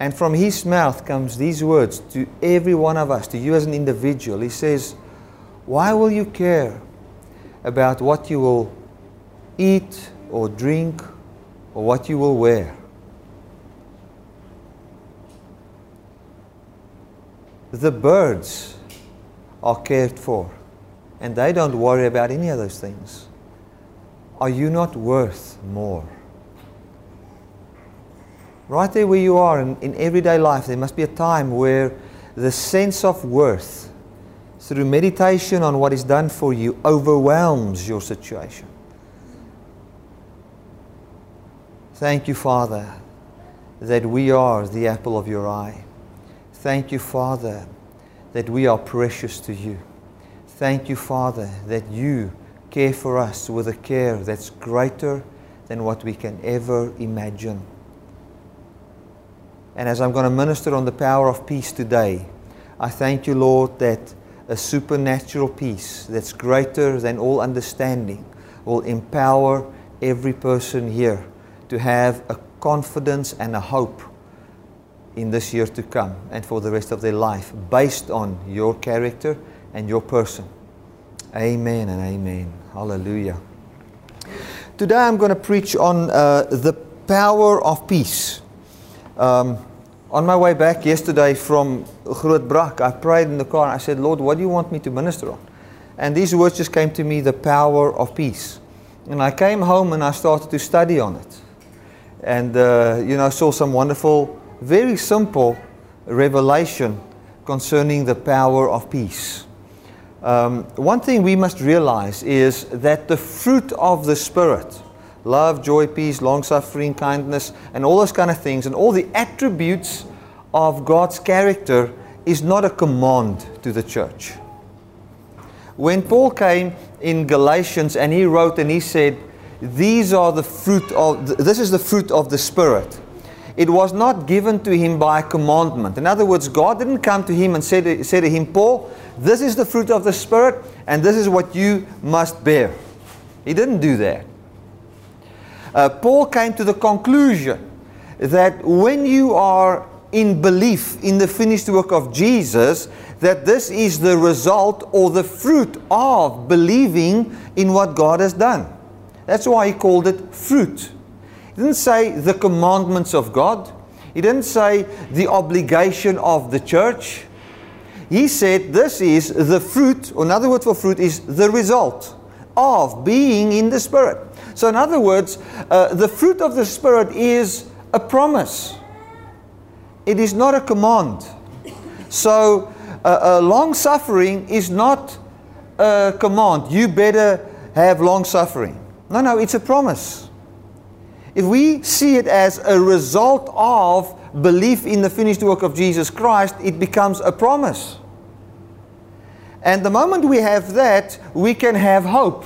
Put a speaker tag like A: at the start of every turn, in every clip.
A: And from his mouth comes these words to every one of us, to you as an individual. He says, Why will you care about what you will eat or drink or what you will wear? The birds are cared for, and they don't worry about any of those things. Are you not worth more? Right there where you are in, in everyday life, there must be a time where the sense of worth through meditation on what is done for you overwhelms your situation. Thank you, Father, that we are the apple of your eye. Thank you, Father, that we are precious to you. Thank you, Father, that you care for us with a care that's greater than what we can ever imagine. And as I'm going to minister on the power of peace today, I thank you, Lord, that a supernatural peace that's greater than all understanding will empower every person here to have a confidence and a hope in this year to come and for the rest of their life based on your character and your person. Amen and amen. Hallelujah. Today I'm going to preach on uh, the power of peace. Um, on my way back yesterday from Grootbrak, I prayed in the car and I said, Lord, what do you want me to minister on? And these words just came to me the power of peace. And I came home and I started to study on it. And, uh, you know, I saw some wonderful, very simple revelation concerning the power of peace. Um, one thing we must realize is that the fruit of the Spirit, love, joy, peace, long suffering, kindness, and all those kind of things, and all the attributes of God's character, is not a command to the church. When Paul came in Galatians and he wrote and he said, These are the fruit of, this is the fruit of the Spirit. It was not given to him by commandment. In other words, God didn't come to him and say to, say to him, Paul, this is the fruit of the Spirit, and this is what you must bear. He didn't do that. Uh, Paul came to the conclusion that when you are in belief in the finished work of Jesus, that this is the result or the fruit of believing in what God has done. That's why he called it fruit. He didn't say the commandments of God. He didn't say the obligation of the church he said this is the fruit, or another word for fruit is the result of being in the Spirit. So, in other words, uh, the fruit of the Spirit is a promise, it is not a command. So, uh, uh, long suffering is not a command. You better have long suffering. No, no, it's a promise. If we see it as a result of belief in the finished work of Jesus Christ, it becomes a promise. And the moment we have that, we can have hope.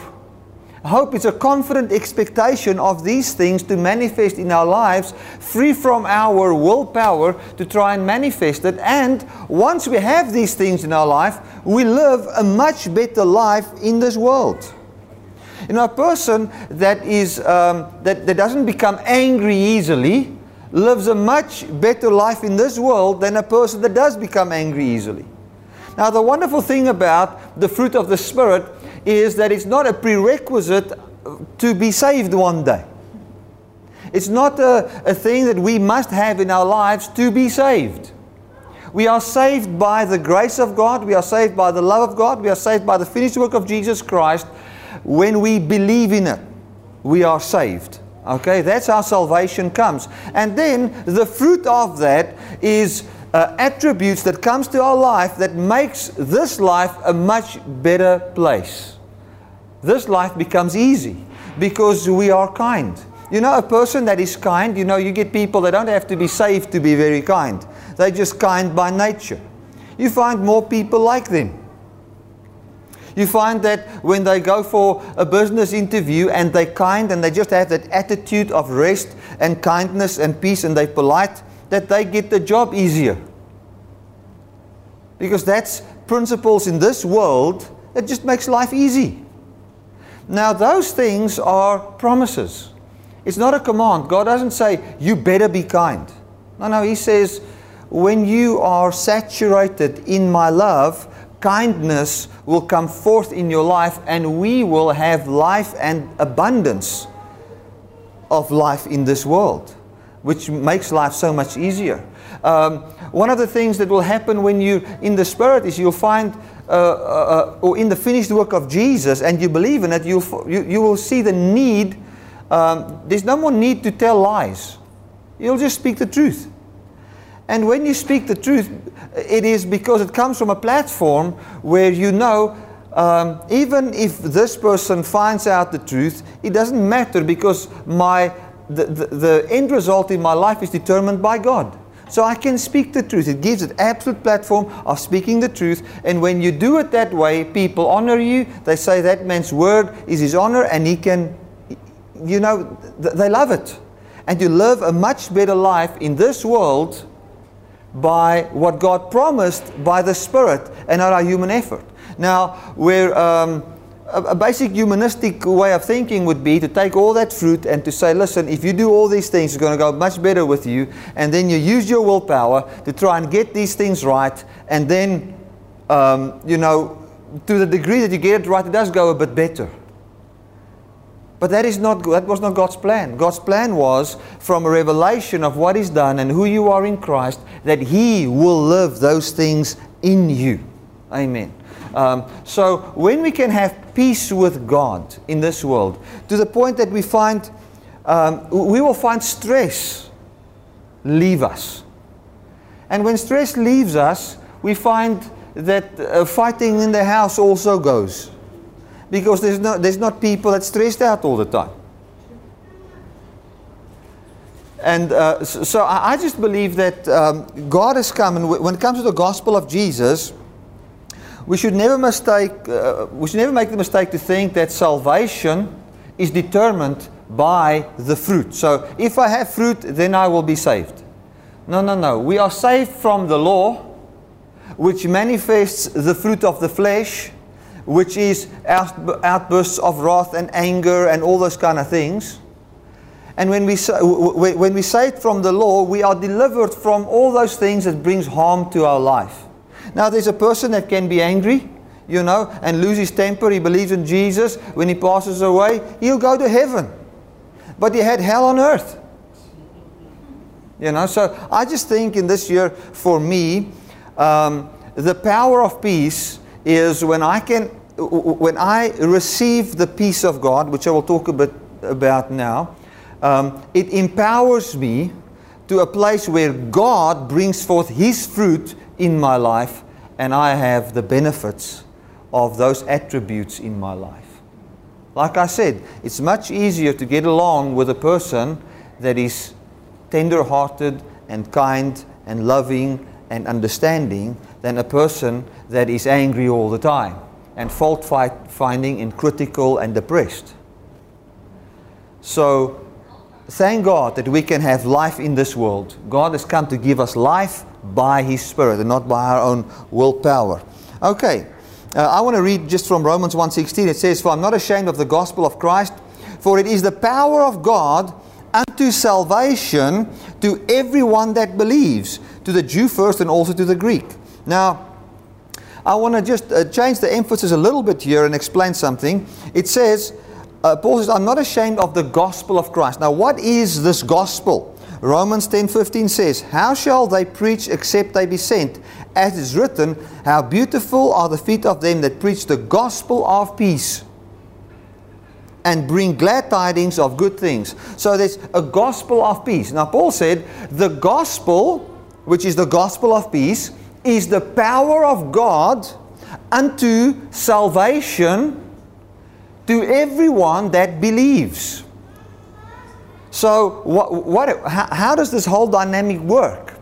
A: Hope is a confident expectation of these things to manifest in our lives, free from our willpower to try and manifest it. And once we have these things in our life, we live a much better life in this world. You know, a person that, is, um, that, that doesn't become angry easily lives a much better life in this world than a person that does become angry easily. Now, the wonderful thing about the fruit of the Spirit is that it's not a prerequisite uh, to be saved one day. It's not a, a thing that we must have in our lives to be saved. We are saved by the grace of God, we are saved by the love of God, we are saved by the finished work of Jesus Christ. When we believe in it, we are saved. Okay, that's how salvation comes. And then the fruit of that is uh, attributes that comes to our life that makes this life a much better place. This life becomes easy because we are kind. You know, a person that is kind, you know, you get people that don't have to be saved to be very kind. They're just kind by nature. You find more people like them. You find that when they go for a business interview and they're kind and they just have that attitude of rest and kindness and peace and they're polite, that they get the job easier. Because that's principles in this world that just makes life easy. Now, those things are promises. It's not a command. God doesn't say, you better be kind. No, no, he says, when you are saturated in my love, kindness will come forth in your life, and we will have life and abundance of life in this world, which makes life so much easier. Um, one of the things that will happen when you in the Spirit is you'll find, uh, uh, uh or in the finished work of Jesus, and you believe in it, you'll, you, you will see the need. Um, there's no more need to tell lies. You'll just speak the truth. And when you speak the truth, it is because it comes from a platform where you know um, even if this person finds out the truth, it doesn't matter because my, the, the, the end result in my life is determined by God. So I can speak the truth. It gives an absolute platform of speaking the truth. And when you do it that way, people honor you. They say that man's word is his honor and he can, you know, they love it. And you live a much better life in this world by what God promised by the Spirit and not our human effort. Now, where um, a, basic humanistic way of thinking would be to take all that fruit and to say, listen, if you do all these things, it's going to go much better with you. And then you use your willpower to try and get these things right. And then, um, you know, to the degree that you get it right, it does go a bit better. But that is not that was not God's plan. God's plan was from a revelation of what is done and who you are in Christ that He will live those things in you. Amen. Um, so when we can have peace with God in this world, to the point that we find, um, we will find stress leave us. And when stress leaves us, we find that uh, fighting in the house also goes. Because there's, no, there's not people that stressed out all the time. And uh, so I just believe that um, God has come, and when it comes to the gospel of Jesus, we should never mistake, uh, we should never make the mistake to think that salvation is determined by the fruit. So if I have fruit, then I will be saved. No, no, no. We are saved from the law, which manifests the fruit of the flesh, which is outbursts of wrath and anger and all those kind of things. And when we, when we say it from the law, we are delivered from all those things that brings harm to our life. Now, there's a person that can be angry, you know, and lose his temper. He believes in Jesus. When he passes away, he'll go to heaven. But he had hell on earth. You know, so I just think in this year, for me, um, the power of peace is when I can, when I receive the peace of God, which I will talk a bit about now. Um, it empowers me to a place where God brings forth His fruit in my life and I have the benefits of those attributes in my life. Like I said, it's much easier to get along with a person that is tender hearted and kind and loving and understanding than a person that is angry all the time and fault finding and critical and depressed. So, thank God that we can have life in this world. God has come to give us life by His Spirit and not by our own willpower. Okay, uh, I want to read just from Romans 1.16. It says, For I'm not ashamed of the gospel of Christ, for it is the power of God unto salvation to everyone that believes, to the Jew first and also to the Greek. Now, I want to just uh, change the emphasis a little bit here and explain something. It says, uh, Paul says, I'm not ashamed of the gospel of Christ. Now, what is this gospel? Romans 10:15 says, "How shall they preach except they be sent? As is written, how beautiful are the feet of them that preach the gospel of peace." and bring glad tidings of good things. So there's a gospel of peace. Now, Paul said the gospel, which is the gospel of peace, is the power of God unto salvation to everyone that believes. So, what, what, how, does this whole dynamic work?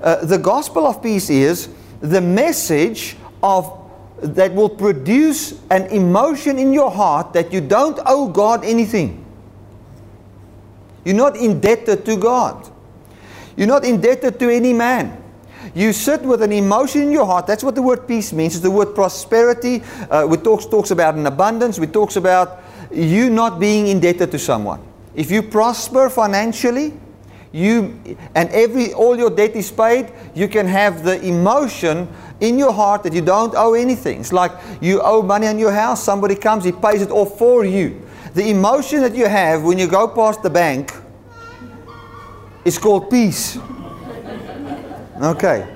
A: Uh, the gospel of peace is the message of that will produce an emotion in your heart that you don't owe God anything. You're not indebted to God. You're not indebted to any man. You sit with an emotion in your heart. That's what the word peace means. It's the word prosperity. Uh, it talks, talks about an abundance. We talks about you not being indebted to someone. If you prosper financially, you and every all your debt is paid, you can have the emotion in your heart that you don't owe anything. It's like you owe money on your house, somebody comes, he pays it off for you. The emotion that you have when you go past the bank is called peace. Okay.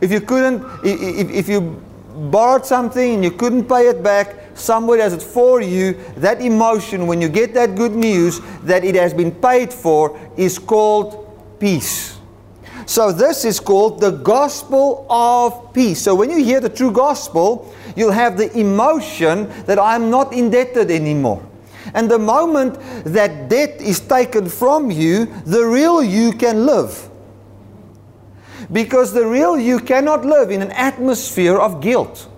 A: If you couldn't, if, if you borrowed something and you couldn't pay it back, somebody does it for you, that emotion, when you get that good news that it has been paid for, is called peace. So, this is called the gospel of peace. So, when you hear the true gospel, you'll have the emotion that I'm not indebted anymore. And the moment that debt is taken from you, the real you can live. Because the real you cannot live in an atmosphere of guilt.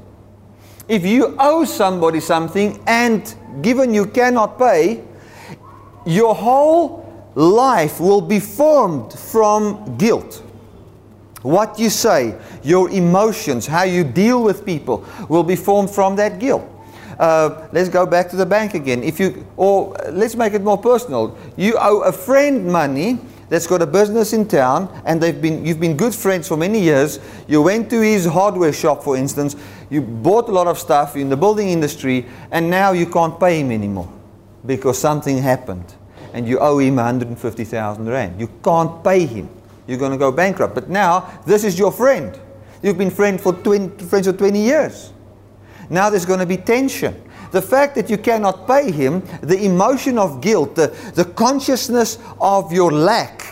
A: If you owe somebody something and given you cannot pay, your whole life will be formed from guilt. What you say, your emotions, how you deal with people will be formed from that guilt. Uh, let's go back to the bank again. If you, or let's make it more personal. You owe a friend money that's got a business in town and they've been, you've been good friends for many years. You went to his hardware shop, for instance. You bought a lot of stuff in the building industry and now you can't pay him anymore because something happened and you owe him 150,000 rand. You can't pay him. You're going to go bankrupt. But now this is your friend. You've been friend for 20, friends for 20 years. Now there's going to be tension. The fact that you cannot pay him, the emotion of guilt, the, the consciousness of your lack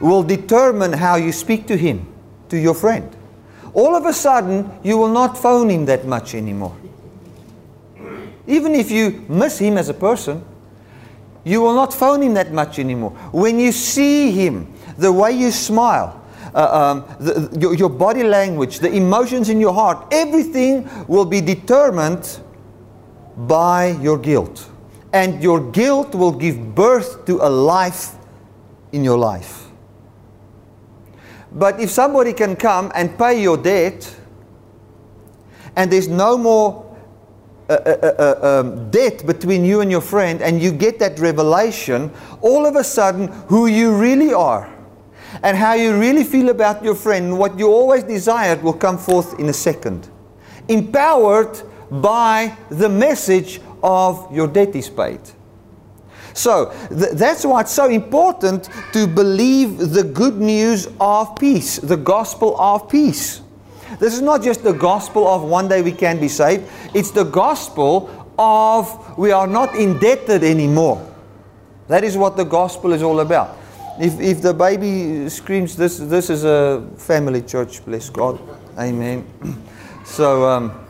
A: will determine how you speak to him, to your friend. All of a sudden, you will not phone him that much anymore. Even if you miss him as a person, you will not phone him that much anymore. When you see him, the way you smile, uh, um, the, your, your body language, the emotions in your heart, everything will be determined by your guilt. And your guilt will give birth to a life in your life. But if somebody can come and pay your debt, and there's no more uh, uh, uh, uh, um, debt between you and your friend, and you get that revelation, all of a sudden, who you really are and how you really feel about your friend, what you always desired, will come forth in a second. Empowered by the message of your debt is paid. So th- that's why it's so important to believe the good news of peace, the gospel of peace. This is not just the gospel of one day we can be saved, it's the gospel of we are not indebted anymore. That is what the gospel is all about. If, if the baby screams, this, this is a family church, bless God. Amen. So, um,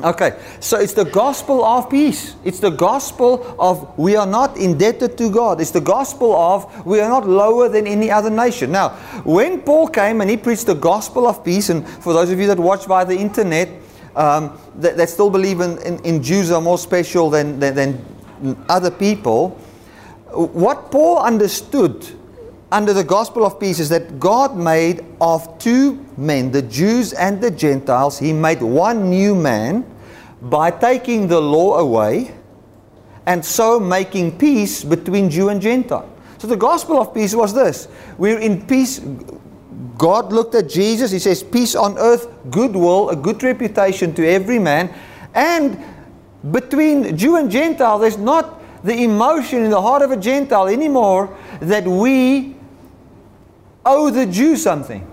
A: Okay, so it's the gospel of peace. It's the gospel of we are not indebted to God. It's the gospel of we are not lower than any other nation. Now, when Paul came and he preached the gospel of peace, and for those of you that watch via the internet, um, that, that, still believe in, in, in, Jews are more special than, than, than other people, what Paul understood under the gospel of peace is that God made of two men, the Jews and the Gentiles, He made one new man by taking the law away and so making peace between Jew and Gentile. So the gospel of peace was this we're in peace. God looked at Jesus, He says, Peace on earth, goodwill, a good reputation to every man. And between Jew and Gentile, there's not the emotion in the heart of a Gentile anymore that we owe the Jew something,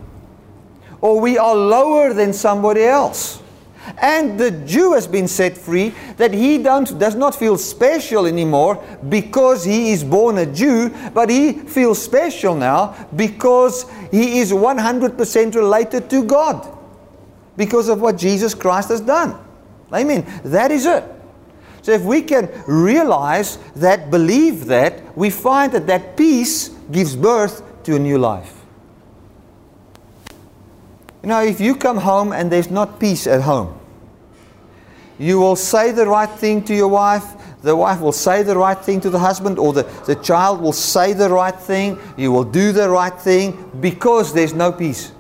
A: or we are lower than somebody else. And the Jew has been set free that he does not feel special anymore because he is born a Jew, but he feels special now because he is 100% related to God because of what Jesus Christ has done. Amen. That is it. So if we can realize that, believe that, we find that that peace gives birth to a new life. You know, if you come home and there's not peace at home, you will say the right thing to your wife, the wife will say the right thing to the husband, or the, the child will say the right thing, you will do the right thing because there's no peace.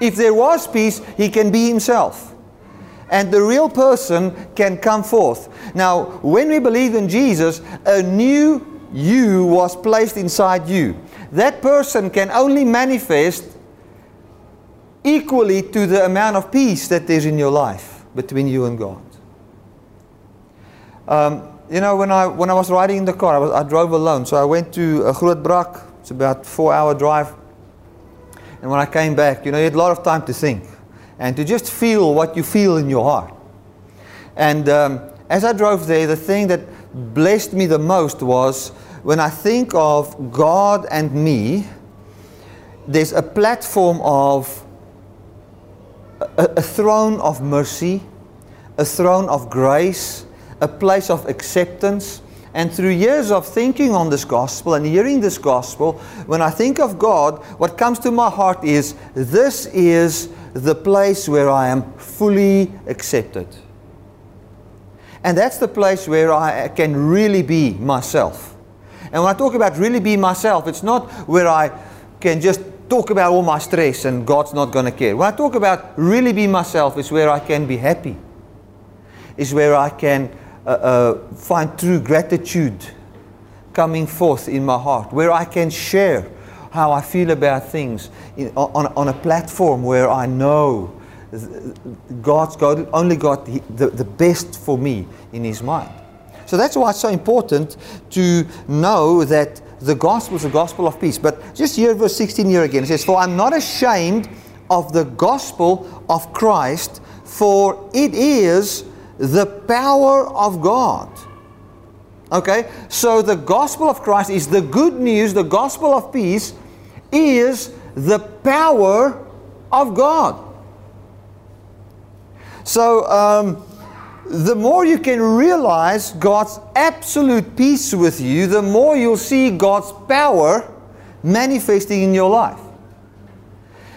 A: If there was peace, he can be himself. And the real person can come forth. Now, when we believe in Jesus, a new you was placed inside you. That person can only manifest equally to the amount of peace that there's in your life between you and God. Um, you know, when I, when I was riding in the car, I, was, I drove alone. So I went to uh, Grootbrak. It's about four hour drive. And when I came back, you know, you had a lot of time to think and to just feel what you feel in your heart. And um, as I drove there, the thing that blessed me the most was when I think of God and me, there's a platform of a, a throne of mercy, a throne of grace, a place of acceptance. And through years of thinking on this gospel and hearing this gospel, when I think of God, what comes to my heart is this is the place where I am fully accepted. And that's the place where I can really be myself. And when I talk about really be myself, it's not where I can just talk about all my stress and God's not going to care. When I talk about really be myself, it's where I can be happy. It's where I can uh, uh, find true gratitude coming forth in my heart, where I can share how I feel about things in, on, on a platform where I know God's God's only got the, the best for me in His mind. So that's why it's so important to know that the gospel is the gospel of peace. But just here, verse 16 here again, it says, For I'm not ashamed of the gospel of Christ, for it is the power of God. Okay? So the gospel of Christ is the good news, the gospel of peace is the power of God. So, um, the more you can realize God's absolute peace with you, the more you'll see God's power manifesting in your life.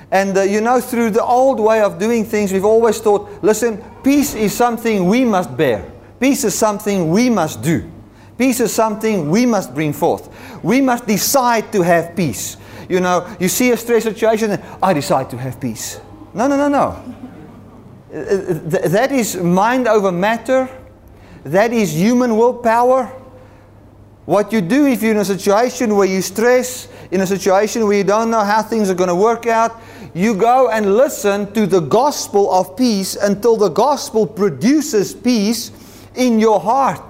A: And uh, you know, through the old way of doing things, we've always thought listen, peace is something we must bear, peace is something we must do, peace is something we must bring forth. We must decide to have peace. You know, you see a stress situation, I decide to have peace. No, no, no, no. That is mind over matter. That is human willpower. What you do if you're in a situation where you stress, in a situation where you don't know how things are going to work out, you go and listen to the gospel of peace until the gospel produces peace in your heart.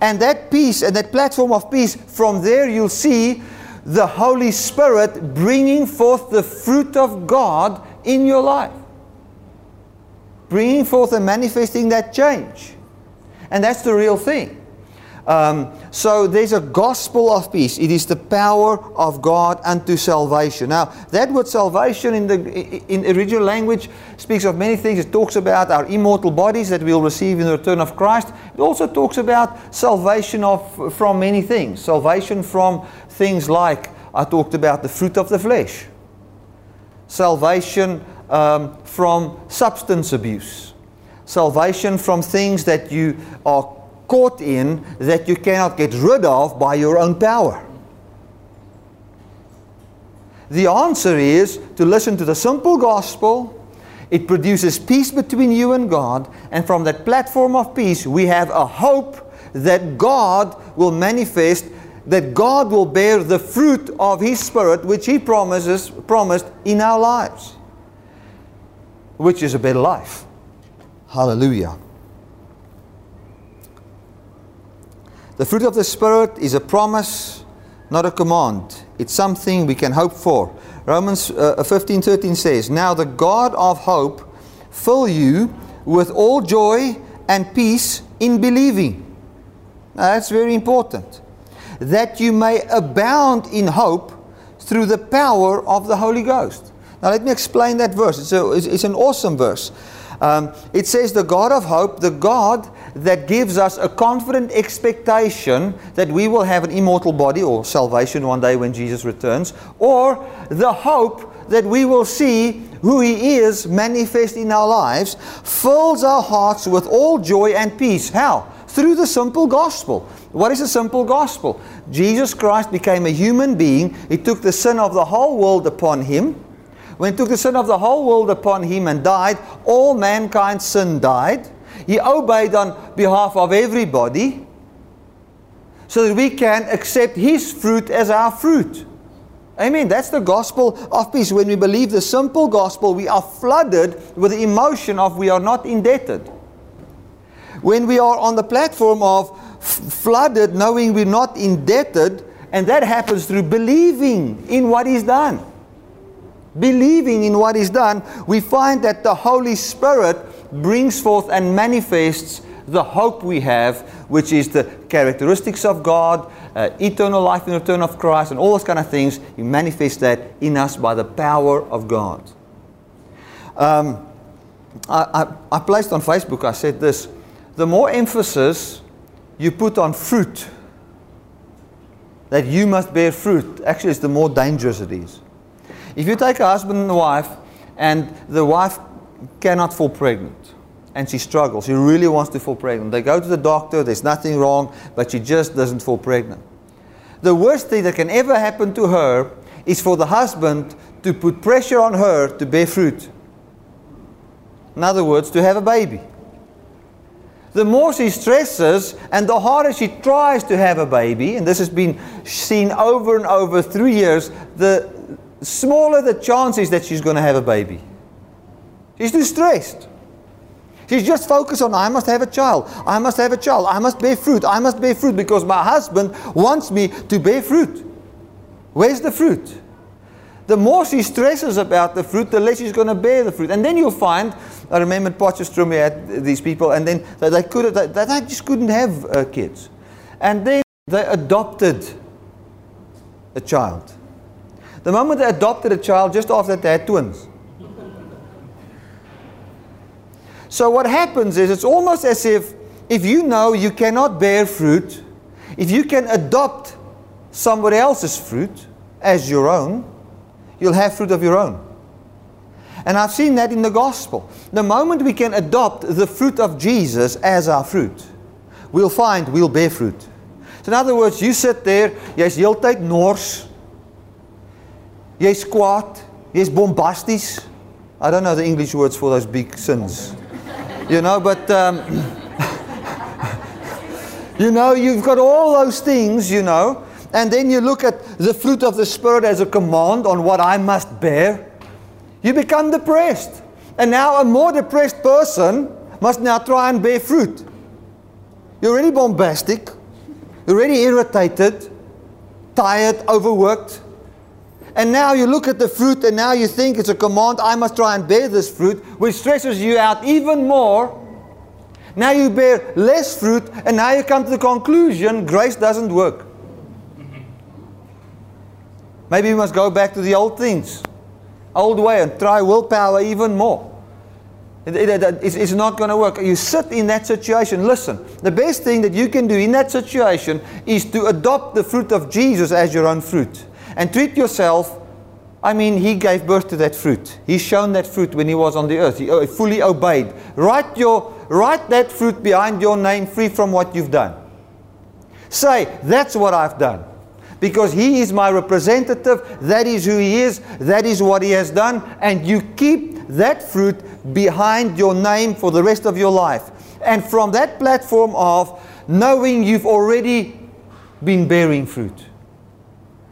A: And that peace and that platform of peace, from there you'll see the Holy Spirit bringing forth the fruit of God in your life bringing forth and manifesting that change. And that's the real thing. Um, so there's a gospel of peace. It is the power of God unto salvation. Now, that word salvation in the in original language speaks of many things. It talks about our immortal bodies that we'll receive in the return of Christ. It also talks about salvation of from many things. Salvation from things like I talked about the fruit of the flesh. Salvation um, from substance abuse, salvation from things that you are caught in that you cannot get rid of by your own power. The answer is to listen to the simple gospel. It produces peace between you and God, and from that platform of peace, we have a hope that God will manifest, that God will bear the fruit of His Spirit, which He promises promised in our lives which is a better life. Hallelujah. The fruit of the Spirit is a promise, not a command. It's something we can hope for. Romans uh, 15 13 says, Now the God of hope fill you with all joy and peace in believing. Now that's very important. That you may abound in hope through the power of the Holy Ghost. Now, let me explain that verse. It's, a, it's an awesome verse. Um, it says, The God of hope, the God that gives us a confident expectation that we will have an immortal body or salvation one day when Jesus returns, or the hope that we will see who He is manifest in our lives, fills our hearts with all joy and peace. How? Through the simple gospel. What is the simple gospel? Jesus Christ became a human being. He took the sin of the whole world upon Him when he took the sin of the whole world upon him and died, all mankind's sin died. He obeyed on behalf of everybody. so that we can accept His fruit as our fruit. Amen. That's the gospel of peace. When we believe the simple gospel, we are flooded with the emotion of we are not indebted. When we are on the platform of flooded, knowing we're not indebted, and that happens through believing in what is done. Believing in what is done, we find that the Holy Spirit brings forth and manifests the hope we have, which is the characteristics of God, uh, eternal life in the return of Christ, and all those kind of things. He manifests that in us by the power of God. Um, I, I, I placed on Facebook, I said this the more emphasis you put on fruit, that you must bear fruit, actually, it's the more dangerous it is. If you take a husband and a wife, and the wife cannot fall pregnant, and she struggles. She really wants to fall pregnant. They go to the doctor, there's nothing wrong, but she just doesn't fall pregnant. The worst thing that can ever happen to her is for the husband to put pressure on her to bear fruit. In other words, to have a baby. The more she stresses and the harder she tries to have a baby, and this has been seen over and over through years, the smaller the chances that she's going to have a baby. She's too stressed. She's just focused on, I must have a child. I must have a child. I must bear fruit. I must bear fruit because my husband wants me to bear fruit. Where's the fruit? The more she stresses about the fruit, the less she's going to bear the fruit. And then you'll find, I remember Potchefstroom, we had these people, and then they, could, they, they just couldn't have uh, kids. And then they adopted a child. The moment they adopted a child, just after that, they had twins. So what happens is it's almost as if if you know you cannot bear fruit, if you can adopt somebody else's fruit as your own, you'll have fruit of your own. And I've seen that in the gospel. The moment we can adopt the fruit of Jesus as our fruit, we'll find we'll bear fruit. So in other words, you sit there, jy's heeltyd nors. Jy's kwaad, jy's bombasties. I don't know the English words for those big sins you know, but, um, you know, you've got all those things, you know, and then you look at the fruit of the Spirit as a command on what I must bear, you become depressed. And now a more depressed person must now try and bear fruit. You're already bombastic, you're already irritated, tired, overworked. And now you look at the fruit and now you think it's a command, I must try and bear this fruit, which stresses you out even more. Now you bear less fruit, and now you come to the conclusion grace doesn't work. Maybe you must go back to the old things, old way, and try willpower even more. It, it, it, it's not going to work. You sit in that situation. Listen, the best thing that you can do in that situation is to adopt the fruit of Jesus as your own fruit and treat yourself. I mean, he gave birth to that fruit. He's shown that fruit when he was on the earth. He uh, fully obeyed. Write, your, write that fruit behind your name free from what you've done. Say, that's what I've done. Because he is my representative. That is who he is. That is what he has done. And you keep that fruit behind your name for the rest of your life. And from that platform of knowing you've already been bearing fruit.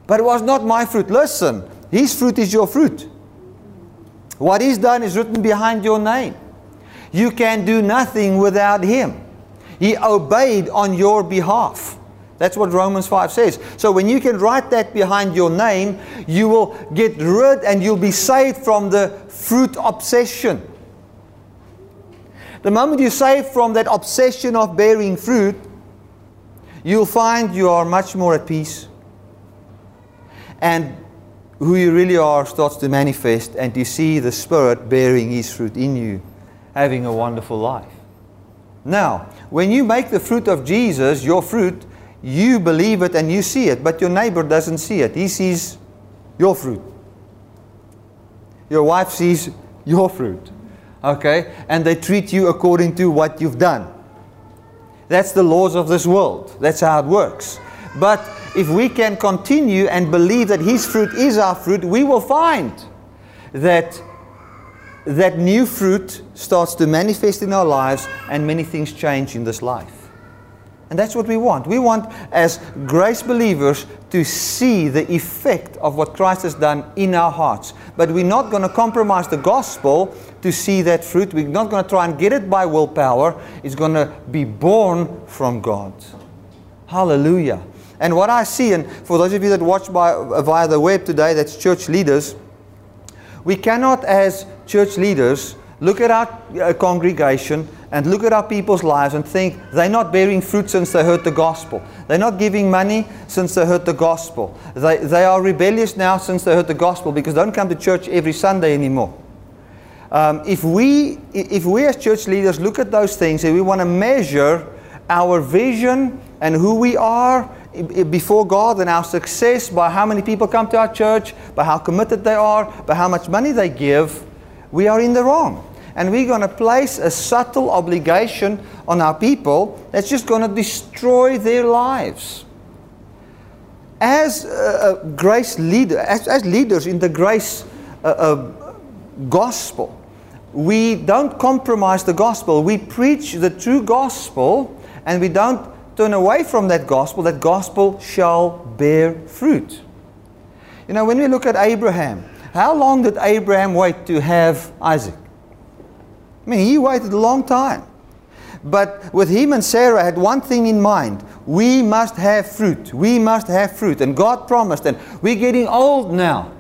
A: But it was not my fruit. Listen, his fruit is your fruit. What he's done is written behind your name. You can do nothing without him. He obeyed on your behalf. That's what Romans 5 says. So when you can write that behind your name, you will get rid and you'll be saved from the fruit obsession. The moment you save from that obsession of bearing fruit, you'll find you are much more at peace and who you really are starts to manifest, and you see the Spirit bearing His fruit in you, having a wonderful life. Now, when you make the fruit of Jesus your fruit, you believe it and you see it, but your neighbor doesn't see it. He sees your fruit. Your wife sees your fruit. Okay? And they treat you according to what you've done. That's the laws of this world. That's how it works. But if we can continue and believe that His fruit is our fruit, we will find that that new fruit starts to manifest in our lives and many things change in this life. And that's what we want. We want, as grace believers, to see the effect of what Christ has done in our hearts. But we're not going to compromise the gospel to see that fruit. We're not going to try and get it by willpower. It's going to be born from God. Hallelujah. And what I see, and for those of you that watch by, via the web today, that's church leaders, we cannot, as church leaders, look at our uh, congregation and look at our people's lives and think they're not bearing fruit since they heard the gospel. They're not giving money since they heard the gospel. They, they are rebellious now since they heard the gospel because they don't come to church every Sunday anymore. Um, if, we, if we as church leaders look at those things and we want to measure our vision and who we are before God and our success by how many people come to our church, by how committed they are, by how much money they give, we are in the wrong and we're going to place a subtle obligation on our people that's just going to destroy their lives. As grace leader, as, as, leaders in the grace uh, uh, gospel, we don't compromise the gospel. We preach the true gospel and we don't turn away from that gospel. That gospel shall bear fruit. You know, when we look at Abraham, how long did Abraham wait to have Isaac? I mean, he waited a long time. But with him and Sarah had one thing in mind. We must have fruit. We must have fruit. And God promised. And we're getting old now.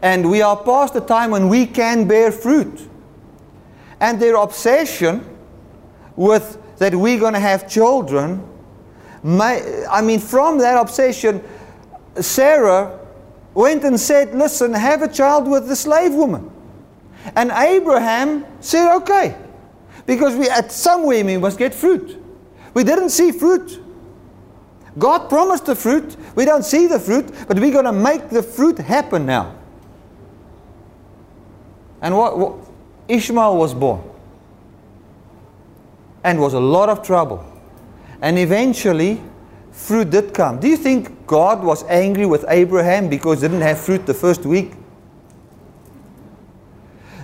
A: And we are past the time when we can bear fruit. And their obsession with that we're going to have children, may, I mean, from that obsession, Sarah went and said, Listen, have a child with the slave woman. And Abraham said, okay, because we at somewhere we must get fruit. We didn't see fruit. God promised the fruit. We don't see the fruit, but we're going to make the fruit happen now. And what, what Ishmael was born. And was a lot of trouble. And eventually, fruit did come. Do you think God was angry with Abraham because he didn't have fruit the first week?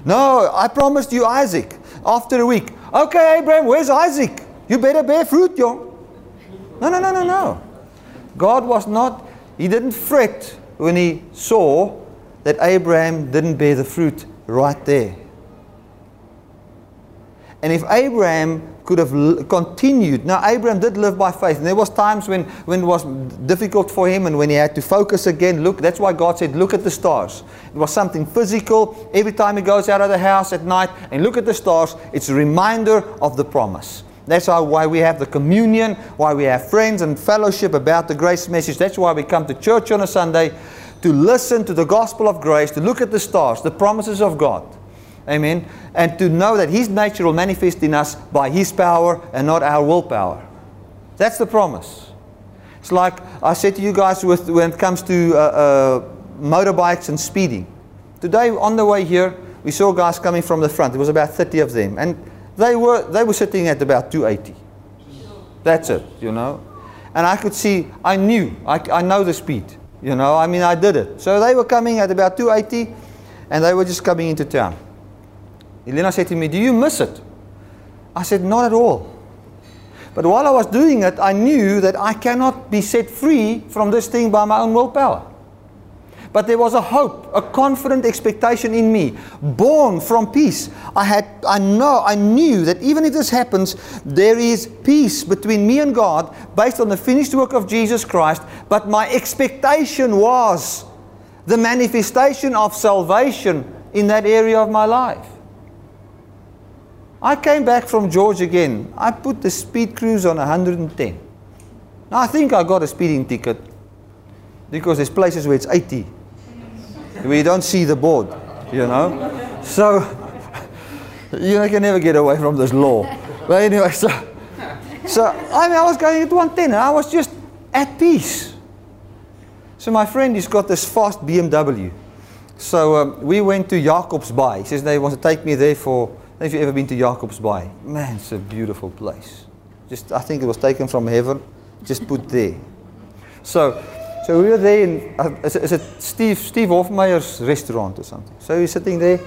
A: No, I promised you Isaac after a week. Okay, Abraham, where's Isaac? You better bear fruit, young. No, no, no, no, no. God was not, he didn't fret when he saw that Abraham didn't bear the fruit right there. And if Abraham could have continued. Now, Abraham did live by faith, and there was times when, when it was difficult for him and when he had to focus again. Look, that's why God said, look at the stars. It was something physical. Every time he goes out of the house at night and look at the stars, it's a reminder of the promise. That's why we have the communion, why we have friends and fellowship about the grace message. That's why we come to church on a Sunday to listen to the gospel of grace, to look at the stars, the promises of God. Amen. And to know that His nature will manifest in us by His power and not our willpower. That's the promise. It's like I said to you guys with, when it comes to uh, uh, motorbikes and speeding. Today, on the way here, we saw guys coming from the front. There was about 30 of them. And they were, they were sitting at about 280. That's it, you know. And I could see, I knew, I, I know the speed. You know, I mean, I did it. So they were coming at about 280 and they were just coming into town. Elena said to me, Do you miss it? I said, Not at all. But while I was doing it, I knew that I cannot be set free from this thing by my own willpower. But there was a hope, a confident expectation in me, born from peace. I had I know I knew that even if this happens, there is peace between me and God based on the finished work of Jesus Christ, but my expectation was the manifestation of salvation in that area of my life. I came back from George again. I put the speed cruise on 110. Now, I think I got a speeding ticket because there's places where it's 80, where you don't see the board, you know. So, you can never get away from this law. But anyway, so, so I mean, I was going at 110 and I was just at peace. So my friend, he's got this fast BMW. So um, we went to Jacobsbaai. He says they want to take me there for if you've ever been to Jacobsbaai, man, it's a beautiful place. Just, I think it was taken from heaven, just put there. So, so we were there in, uh, is, it, Steve, Steve Hofmeyr's restaurant or something? So he's sitting there,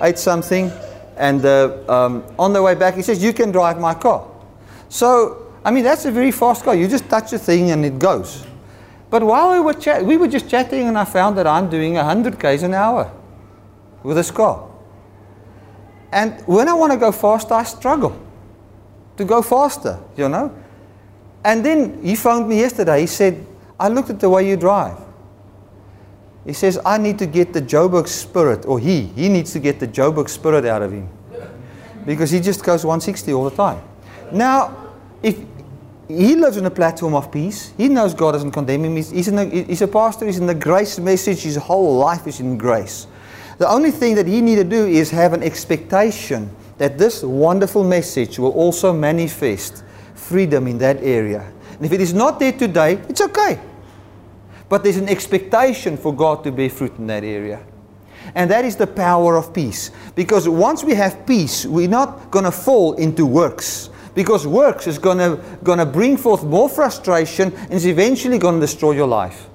A: ate something, and uh, um, on the way back, he says, You can drive my car. So I mean, that's a very fast car. You just touch a thing and it goes. But while we were, chat- we were just chatting, and I found that I'm doing 100 k's an hour with this car. And when I want to go faster, I struggle to go faster, you know. And then he phoned me yesterday. He said, I looked at the way you drive. He says, I need to get the Joburg spirit, or he, he needs to get the Joburg spirit out of him. Because he just goes 160 all the time. Now, if he lives on a platform of peace, he knows God doesn't condemn him. He's, he's, in he's a pastor, he's in the grace message, his whole life is in grace. The only thing that he need to do is have an expectation that this wonderful message will also manifest freedom in that area. And if it is not there today, it's okay. But there's an expectation for God to bear fruit in that area. And that is the power of peace. Because once we have peace, we're not going to fall into works. Because works is going to bring forth more frustration and is eventually going to destroy your life.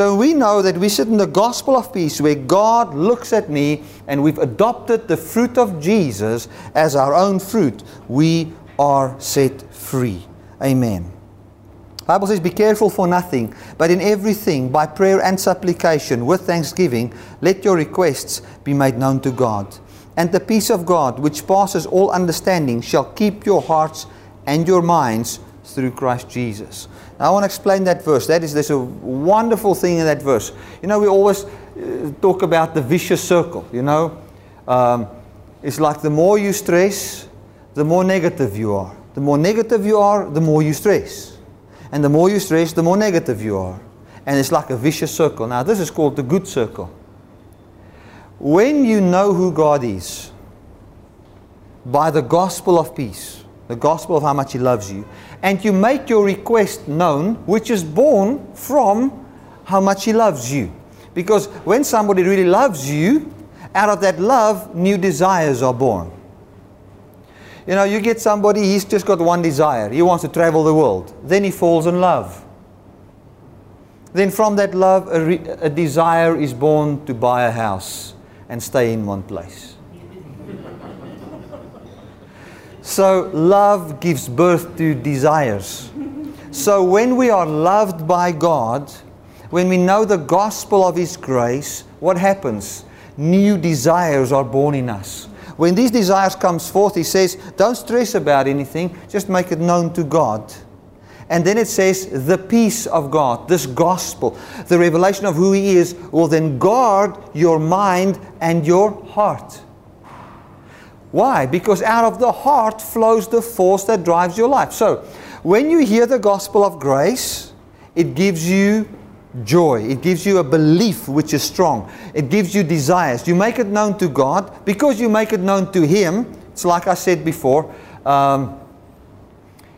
A: So we know that we sit in the gospel of peace where God looks at me and we've adopted the fruit of Jesus as our own fruit. We are set free. Amen. Bible says, Be careful for nothing, but in everything, by prayer and supplication, with thanksgiving, let your requests be made known to God. And the peace of God, which passes all understanding, shall keep your hearts and your minds through Christ Jesus. I want to explain that verse. That is, there's a wonderful thing in that verse. You know, we always uh, talk about the vicious circle, you know. Um, it's like the more you stress, the more negative you are. The more negative you are, the more you stress. And the more you stress, the more negative you are. And it's like a vicious circle. Now, this is called the good circle. When you know who God is, by the gospel of peace, the gospel of how much He loves you, and you make your request known, which is born from how much He loves you. Because when somebody really loves you, out of that love, new desires are born. You know, you get somebody, he's just got one desire. He wants to travel the world. Then he falls in love. Then from that love, a, re- a desire is born to buy a house and stay in one place. So love gives birth to desires. So when we are loved by God, when we know the gospel of His grace, what happens? New desires are born in us. When these desires comes forth, he says, don't stress about anything, just make it known to God. And then it says, the peace of God, this gospel, the revelation of who He is, will then guard your mind and your heart. Why? Because out of the heart flows the force that drives your life. So, when you hear the gospel of grace, it gives you joy. It gives you a belief which is strong. It gives you desires. You make it known to God. Because you make it known to Him, it's like I said before. Um,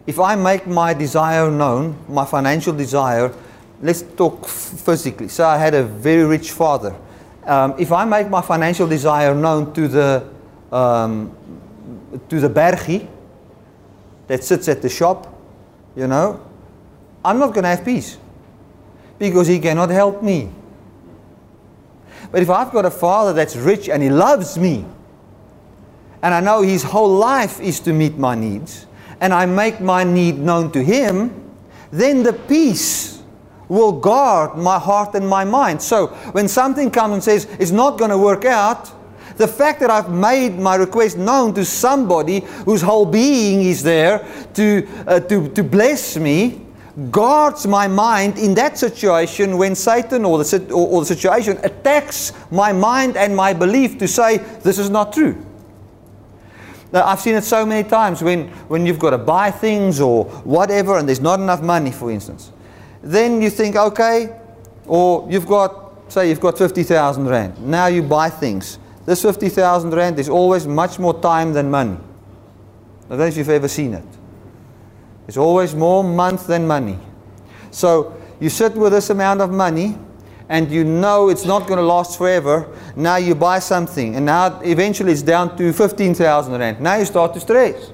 A: if I make my desire known, my financial desire, let's talk physically. So I had a very rich father. Um, if I make my financial desire known to the um, to the bergie that sits at the shop, you know, I'm not going to have peace because he cannot help me. But if I've got a father that's rich and he loves me, and I know his whole life is to meet my needs, and I make my need known to him, then the peace will guard my heart and my mind. So when something comes and says it's not going to work out, the fact that I've made my request known to somebody whose whole being is there to, uh, to, to bless me guards my mind in that situation when Satan or the, or, or the situation attacks my mind and my belief to say, this is not true. Now, I've seen it so many times when, when you've got to buy things or whatever and there's not enough money, for instance. Then you think, okay, or you've got, say, you've got 50,000 Rand. Now you buy things. This 50,000 Rand is always much more time than money. I don't know if you've ever seen it. It's always more month than money. So you sit with this amount of money and you know it's not going to last forever. Now you buy something and now eventually it's down to 15,000 Rand. Now you start to stress.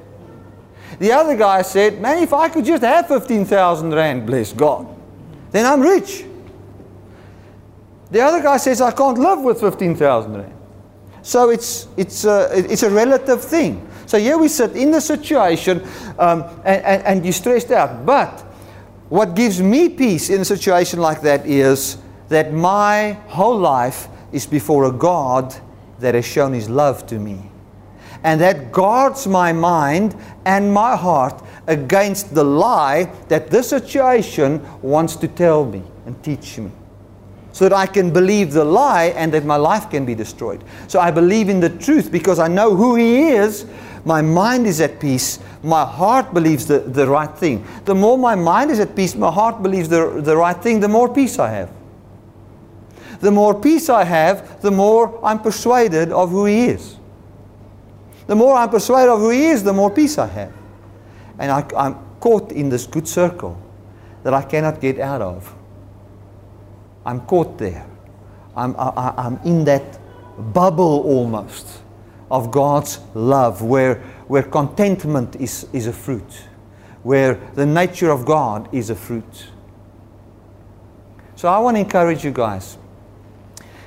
A: The other guy said, Man, if I could just have 15,000 Rand, bless God, then I'm rich. The other guy says, I can't live with 15,000 Rand. So it's, it's, a, it's a relative thing. So here we sit in the situation um, and, and, and you're stressed out. But what gives me peace in a situation like that is that my whole life is before a God that has shown his love to me. And that guards my mind and my heart against the lie that this situation wants to tell me and teach me. So that I can believe the lie and that my life can be destroyed. So I believe in the truth because I know who He is. My mind is at peace. My heart believes the, the right thing. The more my mind is at peace, my heart believes the, the right thing, the more peace I have. The more peace I have, the more I'm persuaded of who He is. The more I'm persuaded of who He is, the more peace I have. And I, I'm caught in this good circle that I cannot get out of. I'm caught there. I'm, I, I'm in that bubble almost of God's love where, where contentment is, is a fruit, where the nature of God is a fruit. So I want to encourage you guys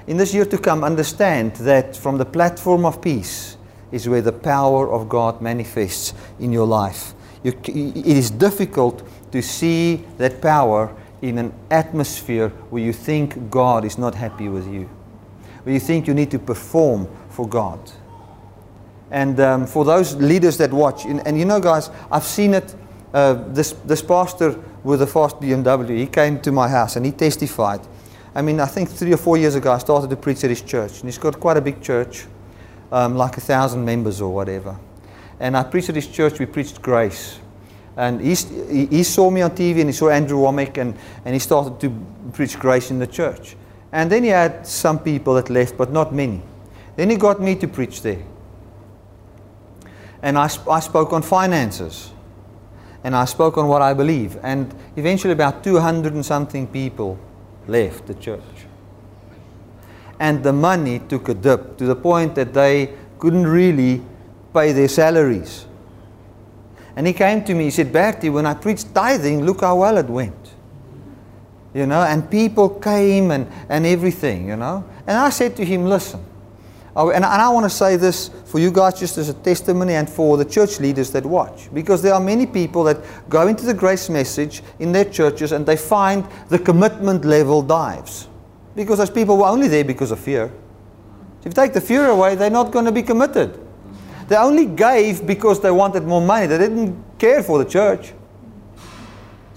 A: in this year to come, understand that from the platform of peace is where the power of God manifests in your life. You, it is difficult to see that power in an atmosphere where you think God is not happy with you, where you think you need to perform for God. And um, for those leaders that watch, and, and, you know, guys, I've seen it. Uh, this, this pastor with a fast BMW, he came to my house and he testified. I mean, I think three or four years ago, I started to preach at his church, and he's got quite a big church, um, like a thousand members or whatever. And I preached at his church, we preached grace. And he, he saw me on TV and he saw Andrew Wommack and, and he started to preach grace in the church. And then he had some people that left, but not many. Then he got me to preach there. And I, I spoke on finances. And I spoke on what I believe. And eventually, about 200 and something people left the church. And the money took a dip to the point that they couldn't really pay their salaries. And he came to me, he said, Bertie, when I preached tithing, look how well it went. You know, and people came and, and everything, you know. And I said to him, listen, oh, and, and I want to say this for you guys just as a testimony and for the church leaders that watch. Because there are many people that go into the grace message in their churches and they find the commitment level dives. Because those people were only there because of fear. If you take the fear away, they're not going to be committed. They only gave because they wanted more money. They didn't care for the church.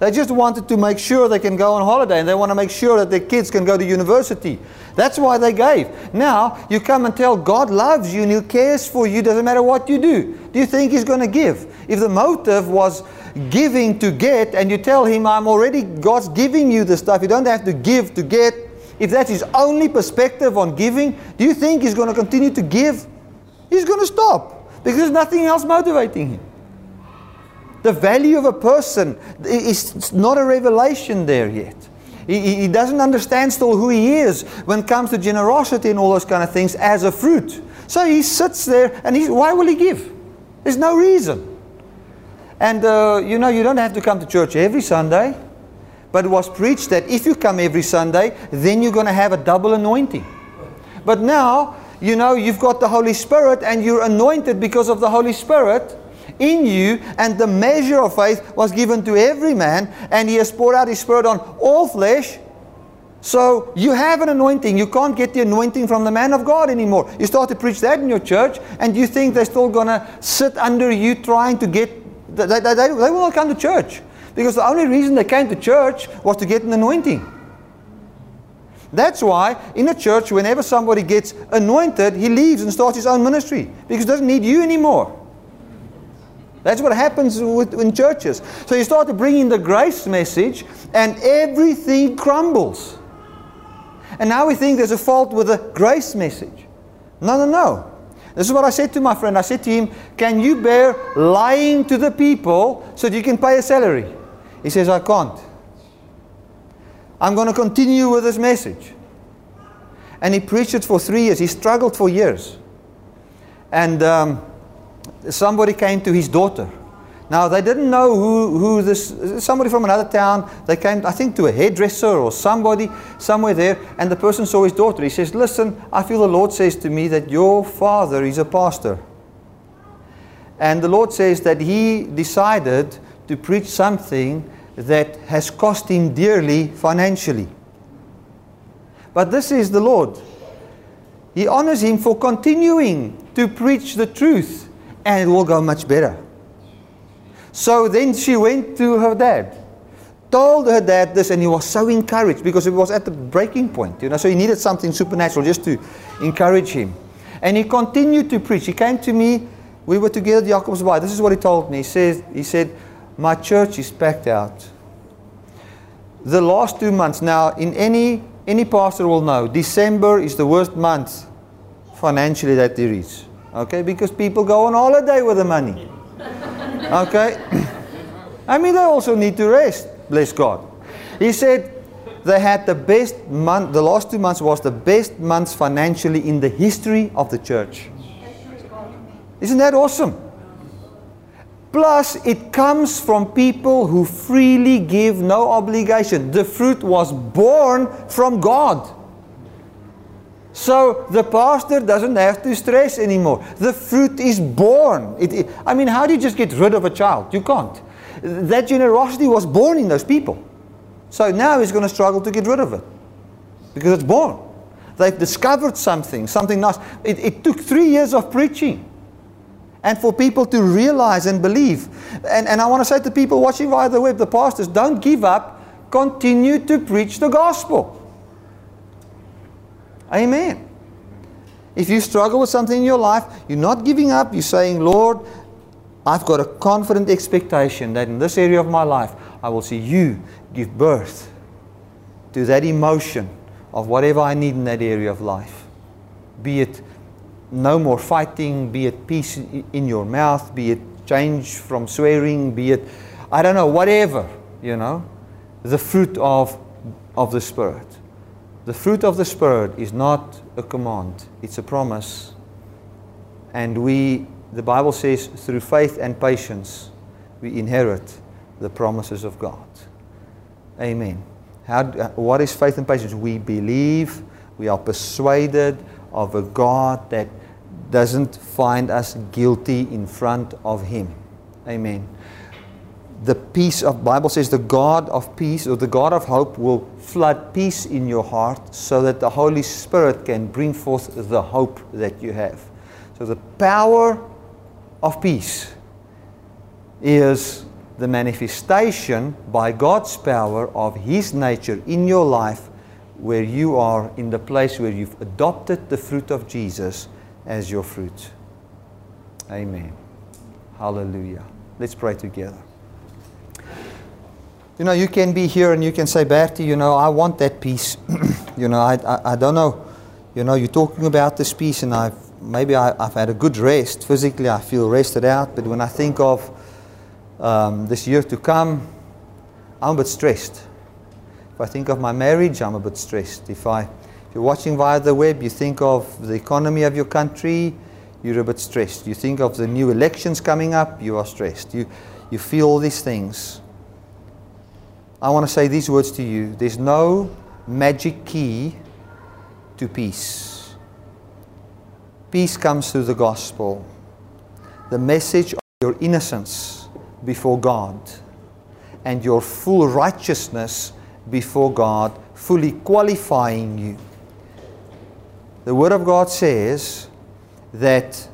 A: They just wanted to make sure they can go on holiday and they want to make sure that their kids can go to university. That's why they gave. Now, you come and tell God loves you and He cares for you, doesn't matter what you do. Do you think He's going to give? If the motive was giving to get and you tell Him, I'm already, God's giving you the stuff, you don't have to give to get. If that's His only perspective on giving, do you think He's going to continue to give? He's going to stop because there's nothing else motivating him. The value of a person is not a revelation there yet. He, he doesn't understand still who he is when it comes to generosity and all those kind of things as a fruit. So he sits there and he's, why will he give? There's no reason. And uh, you know, you don't have to come to church every Sunday, but it was preached that if you come every Sunday, then you're going to have a double anointing. But now, you know, you've got the Holy Spirit and you're anointed because of the Holy Spirit in you, and the measure of faith was given to every man, and He has poured out His Spirit on all flesh. So you have an anointing. You can't get the anointing from the man of God anymore. You start to preach that in your church, and you think they're still going to sit under you trying to get. They, they, they, they will not come to church because the only reason they came to church was to get an anointing. That's why in a church, whenever somebody gets anointed, he leaves and starts his own ministry because he doesn't need you anymore. That's what happens with, in churches. So you start to bring in the grace message and everything crumbles. And now we think there's a fault with the grace message. No, no, no. This is what I said to my friend. I said to him, Can you bear lying to the people so that you can pay a salary? He says, I can't. I'm going to continue with this message. And he preached it for three years. He struggled for years. And um, somebody came to his daughter. Now, they didn't know who, who this, somebody from another town, they came, I think, to a hairdresser or somebody somewhere there, and the person saw his daughter. He says, Listen, I feel the Lord says to me that your father is a pastor. And the Lord says that He decided to preach something that has cost Him dearly financially. But this is the Lord. He honors Him for continuing to preach the truth, and it will go much better. So then she went to her dad, told her dad this, and he was so encouraged because it was at the breaking point, you know. So he needed something supernatural just to encourage him. And he continued to preach. He came to me, we were together at Jacobsbaai. This is what he told me. He said, he said, My church is packed out. The last two months, now, in any any pastor will know, December is the worst month financially that there is. Okay, because people go on holiday with the money. Okay? I mean, they also need to rest, bless God. He said they had the best month, the last two months was the best months financially in the history of the church. Isn't that awesome? Plus, it comes from people who freely give no obligation. The fruit was born from God. So the pastor doesn't have to stress anymore. The fruit is born. It, it, I mean, how do you just get rid of a child? You can't. That generosity was born in those people. So now he's going to struggle to get rid of it because it's born. They've discovered something, something nice. It, it took three years of preaching and for people to realize and believe. And, and I want to say to people watching via the web, the pastors, don't give up. Continue to preach the gospel. Amen. If you struggle with something in your life, you're not giving up. You're saying, Lord, I've got a confident expectation that in this area of my life, I will see you give birth to that emotion of whatever I need in that area of life. Be it no more fighting, be it peace in your mouth, be it change from swearing, be it, I don't know, whatever, you know, the fruit of, of the Spirit. The fruit of the Spirit is not a command, it's a promise. And we, the Bible says, through faith and patience, we inherit the promises of God. Amen. How, what is faith and patience? We believe, we are persuaded of a God that doesn't find us guilty in front of him. Amen. The peace of Bible says the God of peace or the God of hope will flood peace in your heart so that the Holy Spirit can bring forth the hope that you have. So the power of peace is the manifestation by God's power of His nature in your life where you are in the place where you've adopted the fruit of Jesus as your fruit. Amen. Hallelujah. Let's pray together. You know, you can be here and you can say, Bertie, you know, I want that peace. you know, I, I, I, don't know. You know, you're talking about this peace and I've, maybe I, have had a good rest. Physically, I feel rested out. But when I think of um, this year to come, I'm a bit stressed. If I think of my marriage, I'm a bit stressed. If I you're watching via the web, you think of the economy of your country, you're a bit stressed. You think of the new elections coming up, you are stressed. You, you feel all these things. I want to say these words to you. There's no magic key to peace. Peace comes through the gospel, the message of your innocence before God and your full righteousness before God, fully qualifying you the Word of God says that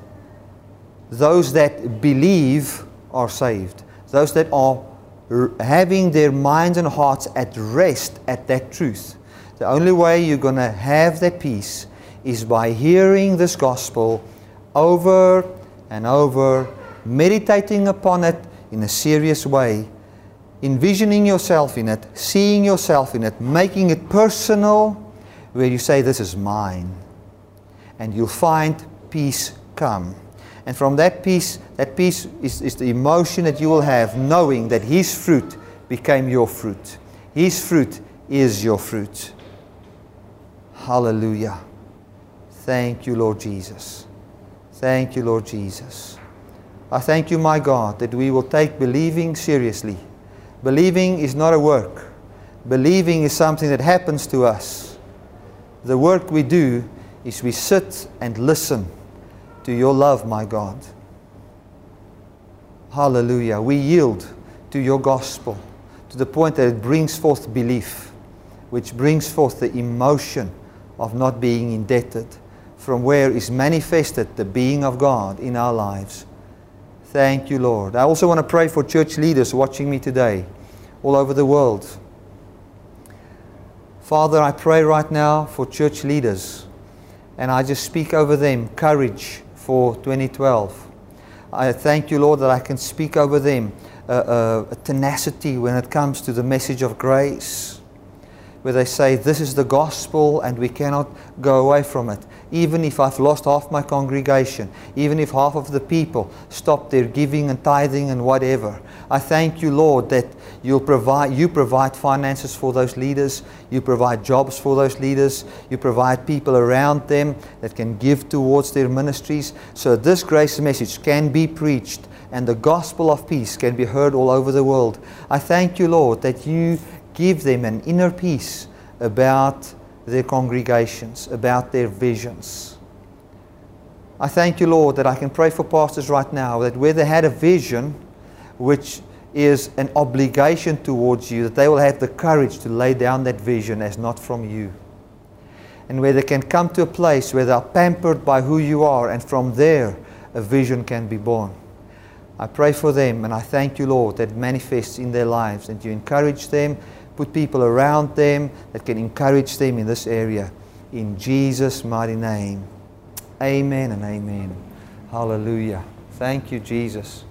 A: those that believe are saved, those that are having their minds and hearts at rest at that truth. The only way you're going to have that peace is by hearing this gospel over and over, meditating upon it in a serious way, envisioning yourself in it, seeing yourself in it, making it personal, where you say, This is mine and you'll find peace come. And from that peace, that peace is, is the emotion that you will have knowing that His fruit became your fruit. His fruit is your fruit. Hallelujah. Thank you, Lord Jesus. Thank you, Lord Jesus. I thank you, my God, that we will take believing seriously. Believing is not a work, believing is something that happens to us. The work we do is we sit and listen to your love, my God. Hallelujah. We yield to your gospel to the point that it brings forth belief, which brings forth the emotion of not being indebted, from where is manifested the being of God in our lives. Thank you, Lord. I also want to pray for church leaders watching me today all over the world. Father, I pray right now for church leaders, and I just speak over them courage for 2012. I thank you, Lord, that I can speak over them uh, uh, a tenacity when it comes to the message of grace, where they say, This is the gospel and we cannot go away from it. Even if I've lost half my congregation, even if half of the people stop their giving and tithing and whatever, I thank you, Lord, that you'll provide, you provide finances for those leaders, you provide jobs for those leaders, you provide people around them that can give towards their ministries. So this grace message can be preached and the gospel of peace can be heard all over the world. I thank you, Lord, that you give them an inner peace about their congregations, about their visions. I thank you, Lord, that I can pray for pastors right now that where they had a vision which is an obligation towards you, that they will have the courage to lay down that vision as not from you. And where they can come to a place where they are pampered by who you are, and from there a vision can be born. I pray for them and I thank you, Lord, that manifests in their lives and you encourage them, put people around them that can encourage them in this area. In Jesus' mighty name. Amen and amen. Hallelujah. Thank you, Jesus.